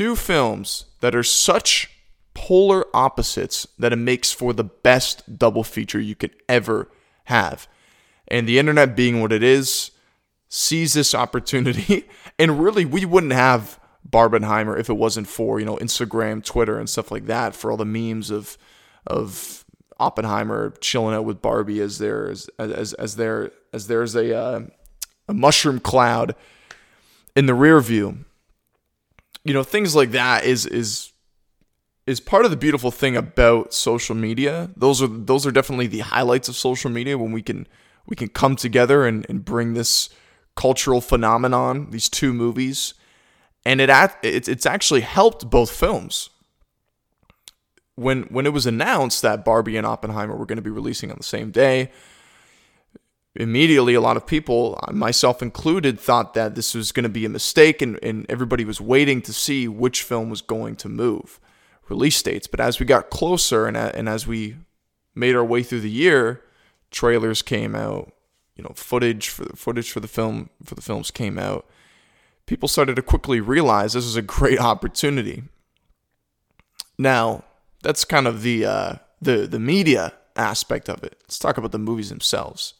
two films that are such polar opposites that it makes for the best double feature you could ever have. And the internet being what it is, sees this opportunity. And really, we wouldn't have Barbenheimer if it wasn't for, you know, Instagram, Twitter, and stuff like that, for all the memes of of Oppenheimer chilling out with Barbie as there as as, as there as there's a uh, a mushroom cloud in the rear view. You know, things like that is is is part of the beautiful thing about social media. Those are those are definitely the highlights of social media when we can we can come together and, and bring this cultural phenomenon, these two movies, and it it's it's actually helped both films. When when it was announced that Barbie and Oppenheimer were going to be releasing on the same day, immediately a lot of people, myself included, thought that this was going to be a mistake, and, and everybody was waiting to see which film was going to move release dates. But as we got closer and, and as we made our way through the year, trailers came out, you know, footage for the footage for the film for the films came out. People started to quickly realize this is a great opportunity. Now, that's kind of the uh, the the media aspect of it. Let's talk about the movies themselves.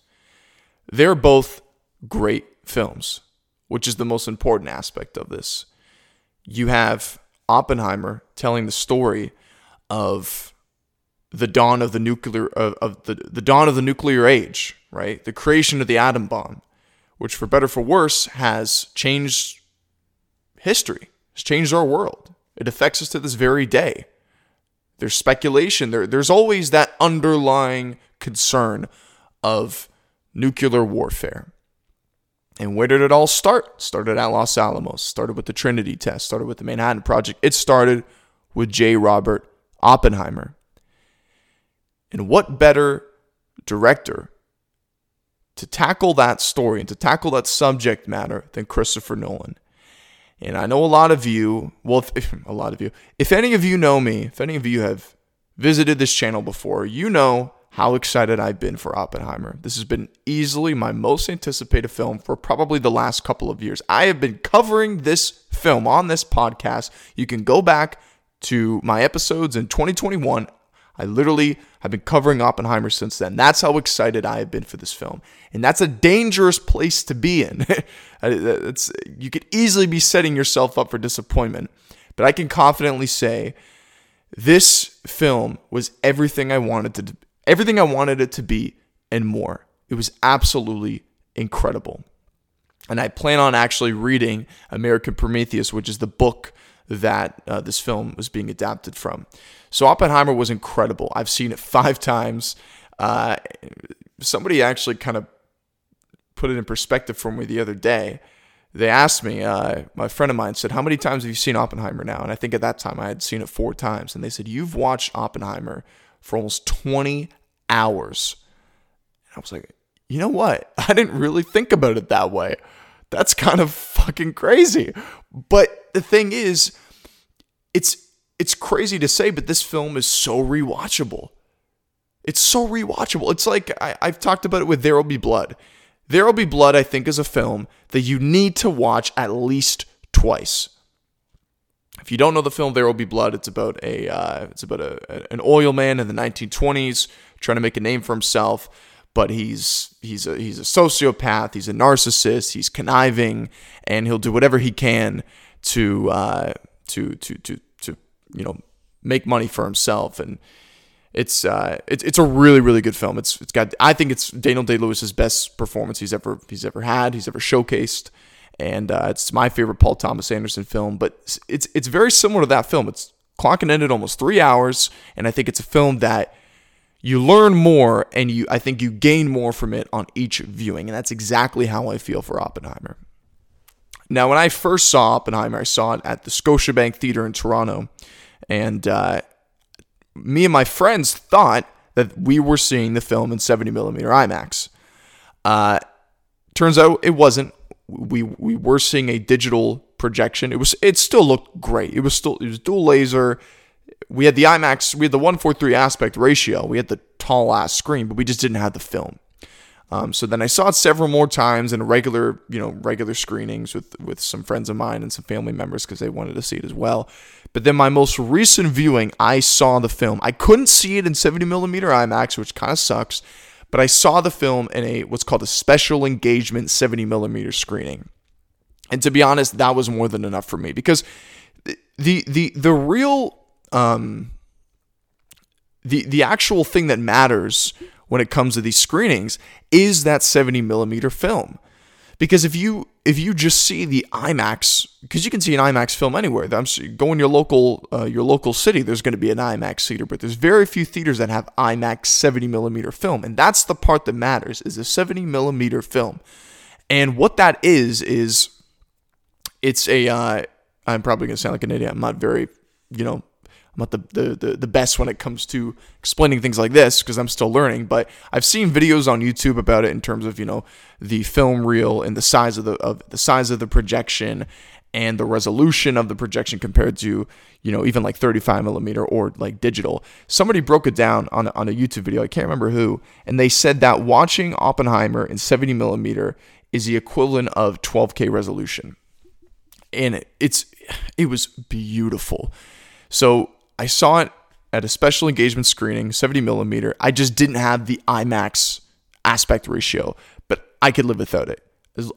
They're both great films, which is the most important aspect of this. You have Oppenheimer telling the story of the dawn of the nuclear of, of the, the dawn of the nuclear age, right? The creation of the atom bomb, which for better for worse has changed history, has changed our world. It affects us to this very day. There's speculation. There, there's always that underlying concern of nuclear warfare. And where did it all start? Started at Los Alamos, started with the Trinity test, started with the Manhattan Project. It started with J. Robert Oppenheimer. And what better director to tackle that story and to tackle that subject matter than Christopher Nolan? And I know a lot of you, well, if, a lot of you, if any of you know me, if any of you have visited this channel before, you know how excited I've been for Oppenheimer. This has been easily my most anticipated film for probably the last couple of years. I have been covering this film on this podcast. You can go back to my episodes in 2021. I literally have been covering Oppenheimer since then. That's how excited I have been for this film. And that's a dangerous place to be in. it's, you could easily be setting yourself up for disappointment. But I can confidently say this film was everything I wanted to everything I wanted it to be and more. It was absolutely incredible. And I plan on actually reading American Prometheus, which is the book that uh, this film was being adapted from. So Oppenheimer was incredible. I've seen it five times. Uh, somebody actually kind of put it in perspective for me the other day. They asked me, uh, my friend of mine said, How many times have you seen Oppenheimer now? And I think at that time I had seen it four times. And they said, You've watched Oppenheimer for almost 20 hours. And I was like, you know what? I didn't really think about it that way. That's kind of fucking crazy. But the thing is, it's it's crazy to say, but this film is so rewatchable. It's so rewatchable. It's like I, I've talked about it with There Will Be Blood. There Will Be Blood, I think, is a film that you need to watch at least twice. If you don't know the film There Will Be Blood, it's about a uh, it's about a, an oil man in the 1920s trying to make a name for himself, but he's he's a he's a sociopath, he's a narcissist, he's conniving, and he'll do whatever he can to uh, to to to to you know make money for himself and. It's uh, it's it's a really really good film. It's it's got I think it's Daniel Day Lewis's best performance he's ever he's ever had. He's ever showcased and uh, it's my favorite Paul Thomas Anderson film. But it's it's very similar to that film. It's clocking and ended almost three hours, and I think it's a film that you learn more and you I think you gain more from it on each viewing, and that's exactly how I feel for Oppenheimer. Now, when I first saw Oppenheimer, I saw it at the Scotiabank Theater in Toronto, and uh, me and my friends thought that we were seeing the film in 70 millimeter IMAX. Uh, turns out it wasn't we we were seeing a digital projection. It was it still looked great. It was still it was dual laser. We had the IMAX, we had the 143 aspect ratio. We had the tall ass screen, but we just didn't have the film. Um, so then I saw it several more times in regular, you know, regular screenings with with some friends of mine and some family members because they wanted to see it as well. But then my most recent viewing, I saw the film. I couldn't see it in 70 millimeter IMAX, which kind of sucks. But I saw the film in a what's called a special engagement 70 millimeter screening. And to be honest, that was more than enough for me because the the the real um the the actual thing that matters when it comes to these screenings is that 70 millimeter film. Because if you if you just see the IMAX, because you can see an IMAX film anywhere. I'm go in your local uh, your local city. There's going to be an IMAX theater, but there's very few theaters that have IMAX 70 millimeter film, and that's the part that matters is a 70 millimeter film. And what that is is it's a. Uh, I'm probably going to sound like an idiot. I'm not very you know Not the, the, the, the best when it comes to explaining things like this because I'm still learning, but I've seen videos on YouTube about it in terms of, you know, the film reel and the size of the of the size of the projection and the resolution of the projection compared to, you know, even like 35 millimeter or like digital. Somebody broke it down on on a YouTube video. I can't remember who, and they said that watching Oppenheimer in 70 millimeter is the equivalent of 12K resolution. And it's it was beautiful. So I saw it at a special engagement screening, 70 millimeter. I just didn't have the IMAX aspect ratio, but I could live without it. As,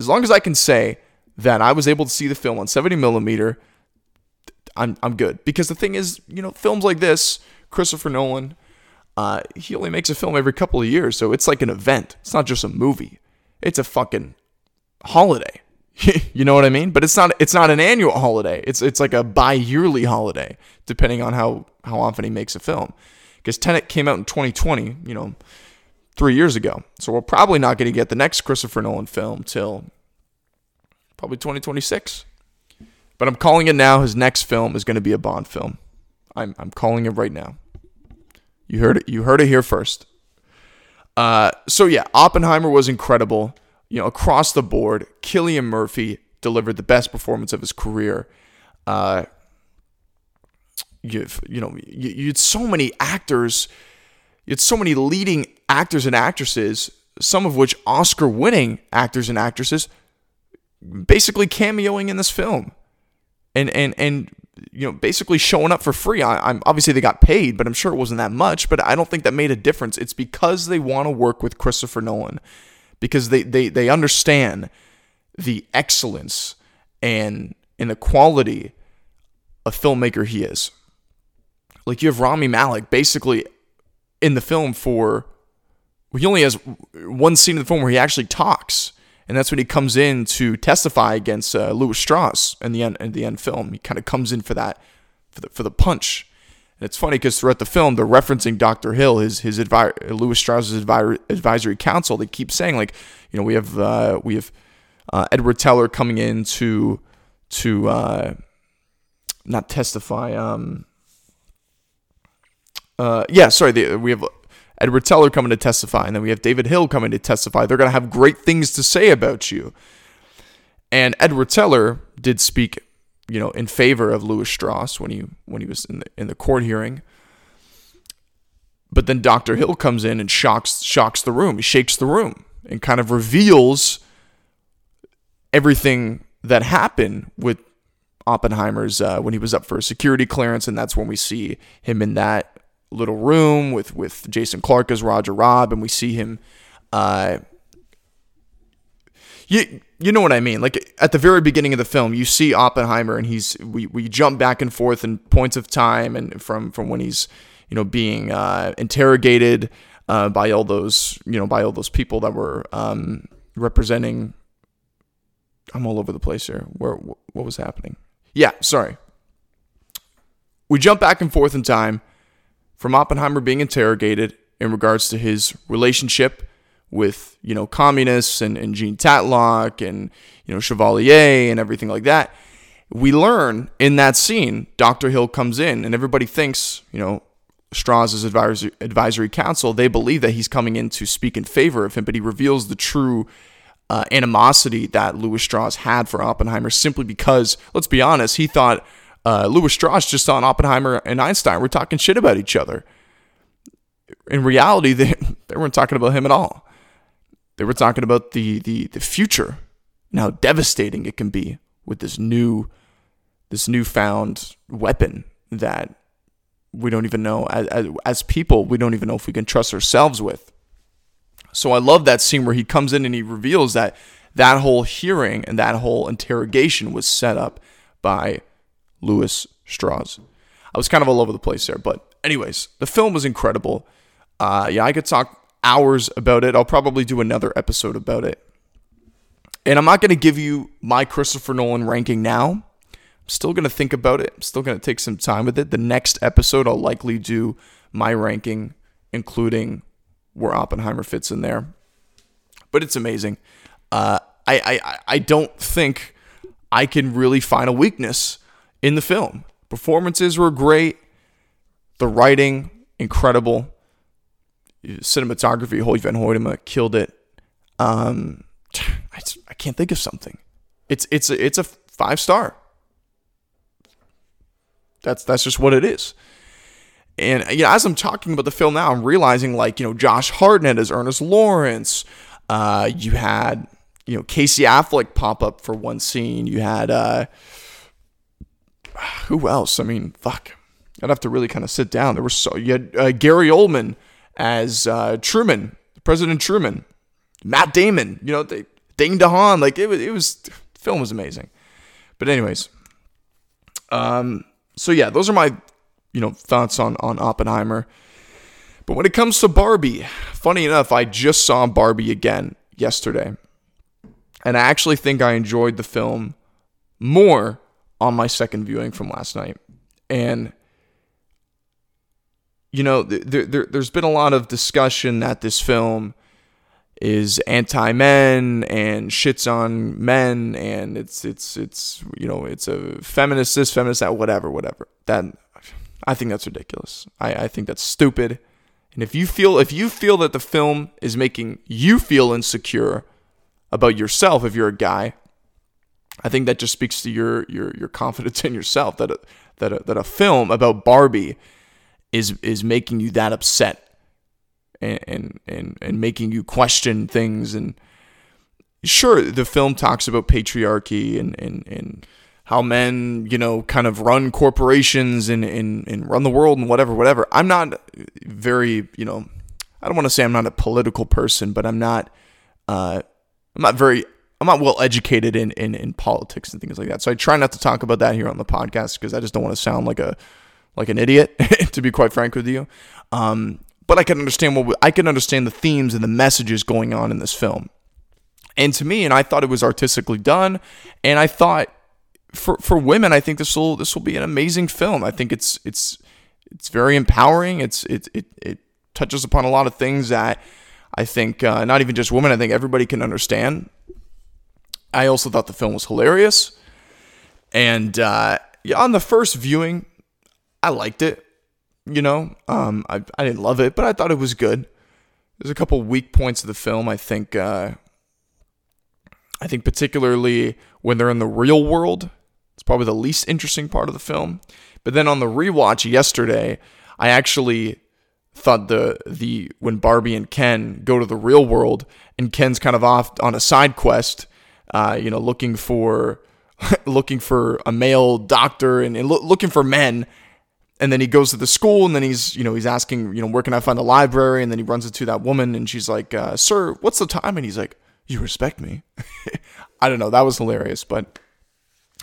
as long as I can say that I was able to see the film on 70 millimeter, I'm, I'm good. Because the thing is, you know, films like this, Christopher Nolan, uh, he only makes a film every couple of years, so it's like an event. It's not just a movie. It's a fucking holiday. you know what I mean? But it's not it's not an annual holiday. It's it's like a bi-yearly holiday, depending on how how often he makes a film. Because Tenet came out in 2020, you know, three years ago. So we're probably not going to get the next Christopher Nolan film till probably 2026. But I'm calling it now. His next film is going to be a Bond film. I'm I'm calling it right now. You heard it. You heard it here first. Uh, so yeah, Oppenheimer was incredible you know, across the board, Cillian Murphy delivered the best performance of his career. Uh, you you know, you, you had so many actors, you had so many leading actors and actresses, some of which Oscar-winning actors and actresses, basically cameoing in this film, and and and you know, basically showing up for free. I, am obviously they got paid, but I'm sure it wasn't that much. But I don't think that made a difference. It's because they want to work with Christopher Nolan because they, they, they understand the excellence and and the quality of filmmaker he is. Like you have Rami Malek basically in the film for he only has one scene in the film where he actually talks, and that's when he comes in to testify against uh, Lewis Strauss in the end in the end film. He kind of comes in for that for the for the punch. And it's funny because throughout the film, they're referencing Dr. Hill, his his advi- Lewis Strauss's advi- advisory council. They keep saying like, you know, we have uh, we have uh, Edward Teller coming in to to uh, not testify. Um, uh, yeah, sorry. We have Edward Teller coming to testify, and then we have David Hill coming to testify. They're going to have great things to say about you. And Edward Teller did speak you know, in favor of Lewis Strauss when he when he was in the in the court hearing. But then Dr. Hill comes in and shocks shocks the room. He shakes the room and kind of reveals everything that happened with Oppenheimer's uh, when he was up for a security clearance, and that's when we see him in that little room with with Jason Clarke as Roger Robb, and we see him. Uh, you you know what I mean? Like at the very beginning of the film, you see Oppenheimer, and he's we, we jump back and forth in points of time, and from from when he's you know being uh, interrogated uh, by all those you know by all those people that were um, representing. I'm all over the place here. Where what was happening? Yeah, sorry. We jump back and forth in time from Oppenheimer being interrogated in regards to his relationship with you know communists and, and Jean Tatlock and you know Chevalier and everything like that. We learn in that scene, Dr. Hill comes in and everybody thinks, you know, Strauss's advisory, advisory council, they believe that he's coming in to speak in favor of him, but he reveals the true uh, animosity that Lewis Strauss had for Oppenheimer simply because, let's be honest, he thought uh, Lewis Strauss just thought Oppenheimer and Einstein were talking shit about each other. In reality, they, they weren't talking about him at all They were talking about the the the future and how devastating it can be with this new this newfound weapon that we don't even know as, as, as people we don't even know if we can trust ourselves with. So I love that scene where he comes in and he reveals that that whole hearing and that whole interrogation was set up by Lewis Strauss. I was kind of all over the place there, but anyways, the film was incredible. Uh, yeah, I could talk hours about it. I'll probably do another episode about it. And I'm not going to give you my Christopher Nolan ranking now. I'm still going to think about it. I'm still going to take some time with it. The next episode, I'll likely do my ranking, including where Oppenheimer fits in there. But it's amazing. Uh, I, I, I don't think I can really find a weakness in the film. Performances were great. The writing, incredible. Cinematography, Hoyte van Hoytema killed it. Um, I, I can't think of something. It's it's a, it's a five star. That's that's just what it is. And you know, as I'm talking about the film now, I'm realizing like you know Josh Hartnett as Ernest Lawrence. Uh, you had you know Casey Affleck pop up for one scene. You had uh, who else? I mean, fuck. I'd have to really kind of sit down. There were so you had uh, Gary Oldman as uh, Truman, President Truman, Matt Damon. You know, they, Dane DeHaan. Like it was, it was. Film was amazing. But anyways, um, so yeah, those are my you know thoughts on on Oppenheimer. But when it comes to Barbie, funny enough, I just saw Barbie again yesterday. And I actually think I enjoyed the film more on my second viewing from last night. And you know, there, there, has been a lot of discussion that this film is anti-men and shits on men, and it's it's it's you know it's a feminist this, feminist that, whatever, whatever. That I think that's ridiculous. I, I think that's stupid. And if you feel if you feel that the film is making you feel insecure about yourself, if you're a guy, I think that just speaks to your your your confidence in yourself that a, that a, that a film about Barbie is is making you that upset and and and, making you question things and sure the film talks about patriarchy and and and how men, you know, kind of run corporations and, and, and run the world and whatever, whatever. I'm not very, you know, I don't want to say I'm not a political person, but I'm not, uh, I'm not very, I'm not well educated in, in, in politics and things like that. So I try not to talk about that here on the podcast because I just don't want to sound like a, like an idiot, to be quite frank with you. Um, but I can understand what I can understand the themes and the messages going on in this film. And to me, and I thought it was artistically done, and I thought for for women, I think this will this will be an amazing film. I think it's it's it's very empowering. It's it it it touches upon a lot of things that I think uh, not even just women. I think everybody can understand. I also thought the film was hilarious, and uh, on the first viewing, I liked it. You know, um, I I didn't love it, but I thought it was good. There's a couple weak points of the film. I think. Uh, I think particularly when they're in the real world, it's probably the least interesting part of the film. But then on the rewatch yesterday, I actually thought the the when Barbie and Ken go to the real world and Ken's kind of off on a side quest, uh, you know, looking for looking for a male doctor and, and lo- looking for men. And then he goes to the school, and then he's, you know, he's asking, you know, where can I find a library? And then he runs into that woman, and she's like, uh, "Sir, what's the time?" And he's like, "You respect me." I don't know. That was hilarious, but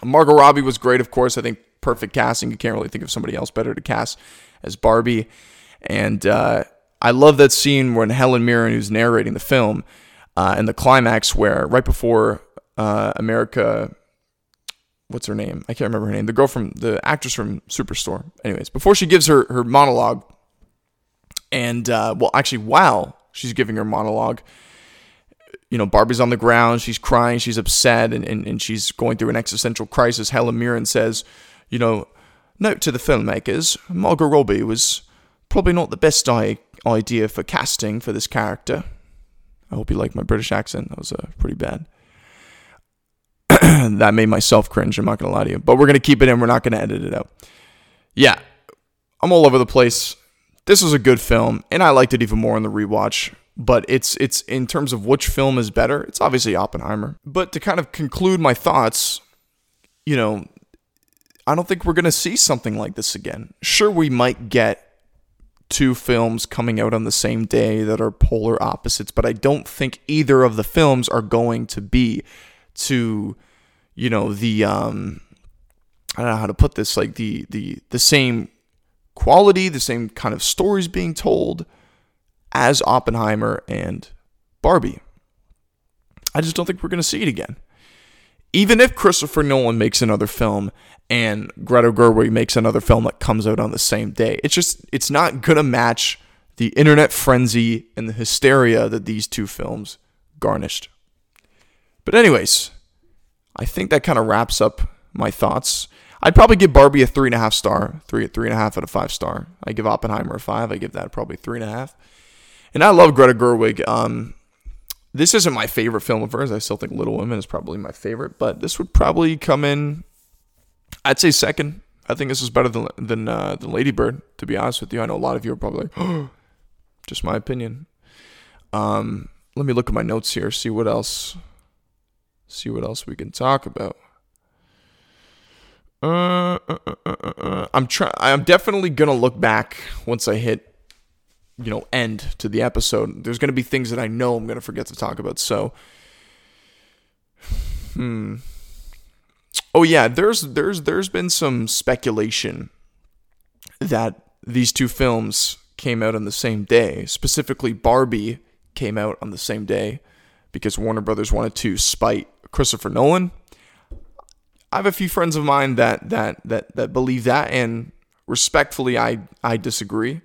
Margot Robbie was great, of course. I think perfect casting. You can't really think of somebody else better to cast as Barbie. And uh, I love that scene when Helen Mirren, who's narrating the film, uh, and the climax where right before uh, America, what's her name? I can't remember her name. The girl from the actress from Superstore. Anyways, before she gives her her monologue, and uh, well, actually, while she's giving her monologue, you know, Barbie's on the ground, she's crying, she's upset, and, and, and she's going through an existential crisis. Helen Mirren says, you know, note to the filmmakers, Margot Robbie was probably not the best I- idea for casting for this character. I hope you like my British accent. That was uh, pretty bad. that made myself cringe, I'm not going to lie to you. But we're going to keep it in, we're not going to edit it out. Yeah, I'm all over the place. This was a good film, and I liked it even more in the rewatch. but it's it's in terms of which film is better, it's obviously Oppenheimer. But to kind of conclude my thoughts, you know, I don't think we're going to see something like this again. Sure, we might get two films coming out on the same day that are polar opposites, but I don't think either of the films are going to be to, you know, the um I don't know how to put this, like the the the same quality, the same kind of stories being told as Oppenheimer and Barbie. I just don't think we're going to see it again. Even if Christopher Nolan makes another film and Greta Gerwig makes another film that comes out on the same day, it's just it's not going to match the internet frenzy and the hysteria that these two films garnished. But anyways, I think that kind of wraps up my thoughts. I'd probably give Barbie a three and a half star, three three and a half out of five star. I give Oppenheimer a five. I give that probably three and a half. And I love Greta Gerwig. Um, this isn't my favorite film of hers. I still think Little Women is probably my favorite, but this would probably come in. I'd say second. I think this is better than than uh, Lady Bird. To be honest with you, I know a lot of you are probably like, oh, just my opinion. Um, let me look at my notes here. See what else. See what else we can talk about. Uh, uh, uh, uh, uh I'm trying. I'm definitely gonna look back once I hit you know end to the episode. There's to be things that I know I'm to forget to talk about. So, hmm. Oh yeah, there's there's there's been some speculation that these two films came out on the same day. Specifically, Barbie came out on the same day because Warner Brothers wanted to spite Christopher Nolan. I have a few friends of mine that that that that believe that, and respectfully, I I disagree.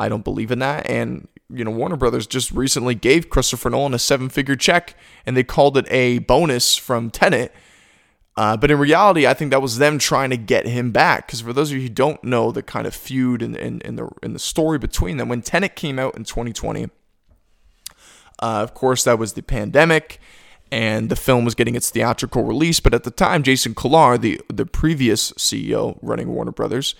I don't believe in that. And, you know, Warner Brothers just recently gave Christopher Nolan a seven figure check and they called it a bonus from Tenet. Uh, but in reality, I think that was them trying to get him back. Because for those of you who don't know the kind of feud and, and, and, the, and the story between them, when Tenet came out in 2020, uh, of course, that was the pandemic and the film was getting its theatrical release. But at the time, Jason Kilar, the, the previous CEO running Warner Brothers,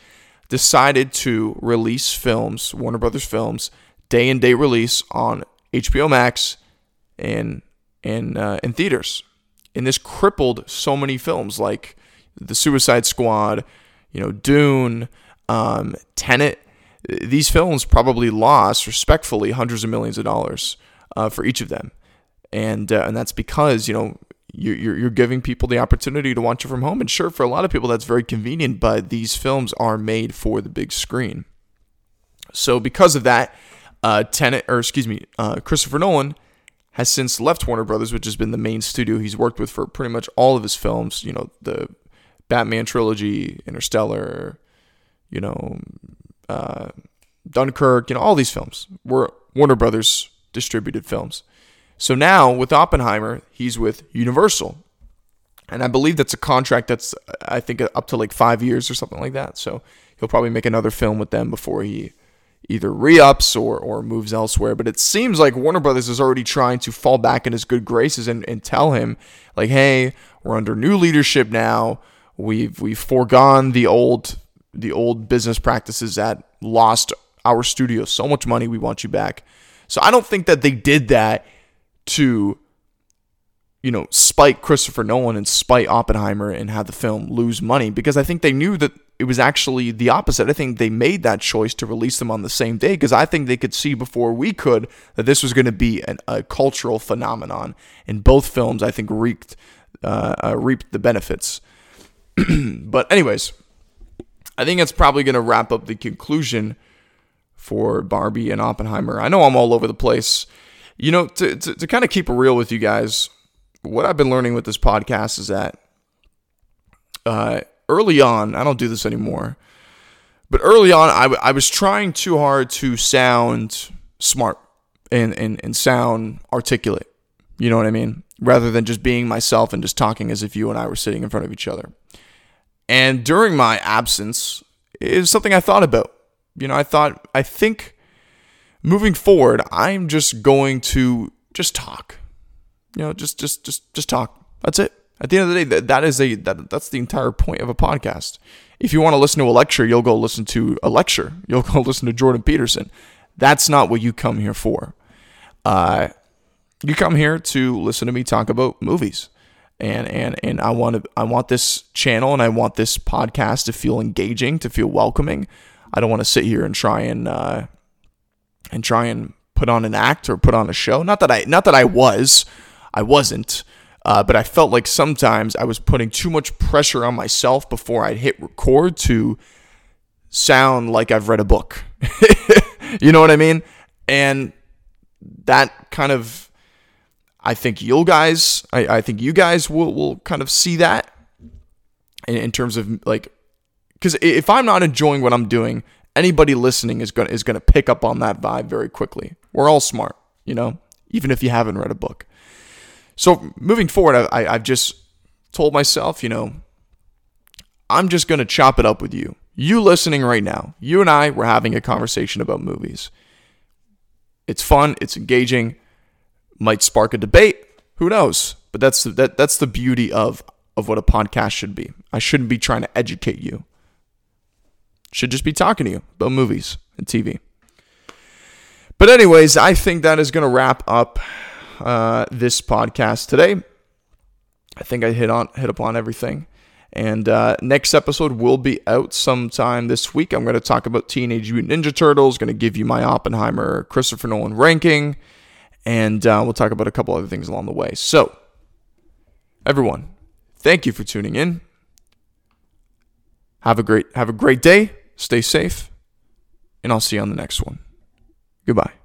decided to release films, Warner Brothers films, day and day release on HBO Max and in uh, in theaters. And this crippled so many films like The Suicide Squad, you know, Dune, um, Tenet. These films probably lost, respectfully, hundreds of millions of dollars uh, for each of them, and uh, and that's because you know you're, you're giving people the opportunity to watch it from home. And sure, for a lot of people, that's very convenient, but these films are made for the big screen. So, because of that, uh, Tenet, or excuse me, uh, Christopher Nolan has since left Warner Brothers, which has been the main studio he's worked with for pretty much all of his films. You know, the Batman trilogy, Interstellar, you know, uh, Dunkirk, you know, all these films were Warner Brothers distributed films. So now with Oppenheimer, he's with Universal. And I believe that's a contract that's, I think, up to like five years or something like that. So he'll probably make another film with them before he either re ups or, or moves elsewhere. But it seems like Warner Brothers is already trying to fall back in his good graces and, and tell him, like, hey, we're under new leadership now. We've we've foregone the old the old business practices that lost our studio so much money. We want you back. So I don't think that they did that to you know spite Christopher Nolan and spite Oppenheimer and have the film lose money because I think they knew that it was actually the opposite. I think they made that choice to release them on the same day because I think they could see before we could that this was going to be an, a cultural phenomenon. And both films, I think, reaped uh, uh, reaped the benefits. but anyways, I think that's probably going to wrap up the conclusion for Barbie and Oppenheimer. I know I'm all over the place. You know, to, to, to kind of keep it real with you guys, what I've been learning with this podcast is that uh, early on, I don't do this anymore, but early on, I, w- I was trying too hard to sound smart and, and, and sound articulate. You know what I mean? Rather than just being myself and just talking as if you and I were sitting in front of each other. And during my absence, is something I thought about. You know, I thought, I think moving forward, I'm just going to just talk. You know, just just just just talk. That's it. At the end of the day, that, that is a that, that's the entire point of a podcast. If you want to listen to a lecture, you'll go listen to a lecture. You'll go listen to Jordan Peterson. That's not what you come here for. uh, you come here to listen to me talk about movies. And, and and I want to I want this channel and I want this podcast to feel engaging, to feel welcoming. I don't want to sit here and try and uh, and try and put on an act or put on a show. Not that I not that I was, I wasn't, uh, but I felt like sometimes I was putting too much pressure on myself before I'd hit record to sound like I've read a book. you know what I mean? And that kind of, I think you guys, I, I think you guys will, will kind of see that in, in terms of like, because if I'm not enjoying what I'm doing, anybody listening is gonna is gonna pick up on that vibe very quickly. We're all smart, you know, even if you haven't read a book. So moving forward, I, I've just told myself, you know, I'm just gonna chop it up with you. You listening right now, you and I were having a conversation about movies. It's fun, it's engaging, might spark a debate. Who knows? But that's that that's the beauty of of what a podcast should be. I shouldn't be trying to educate you. Should just be talking to you about movies and TV. But anyways, I think that is going to wrap up uh, this podcast today. I think I hit on hit upon everything. And uh, next episode will be out sometime this week. I'm going to talk about Teenage Mutant Ninja Turtles. Going to give you my Oppenheimer Christopher Nolan ranking, and uh, we'll talk about a couple other things along the way. So, everyone, thank you for tuning in. Have a great have a great day. Stay safe, and I'll see you on the next one. Goodbye.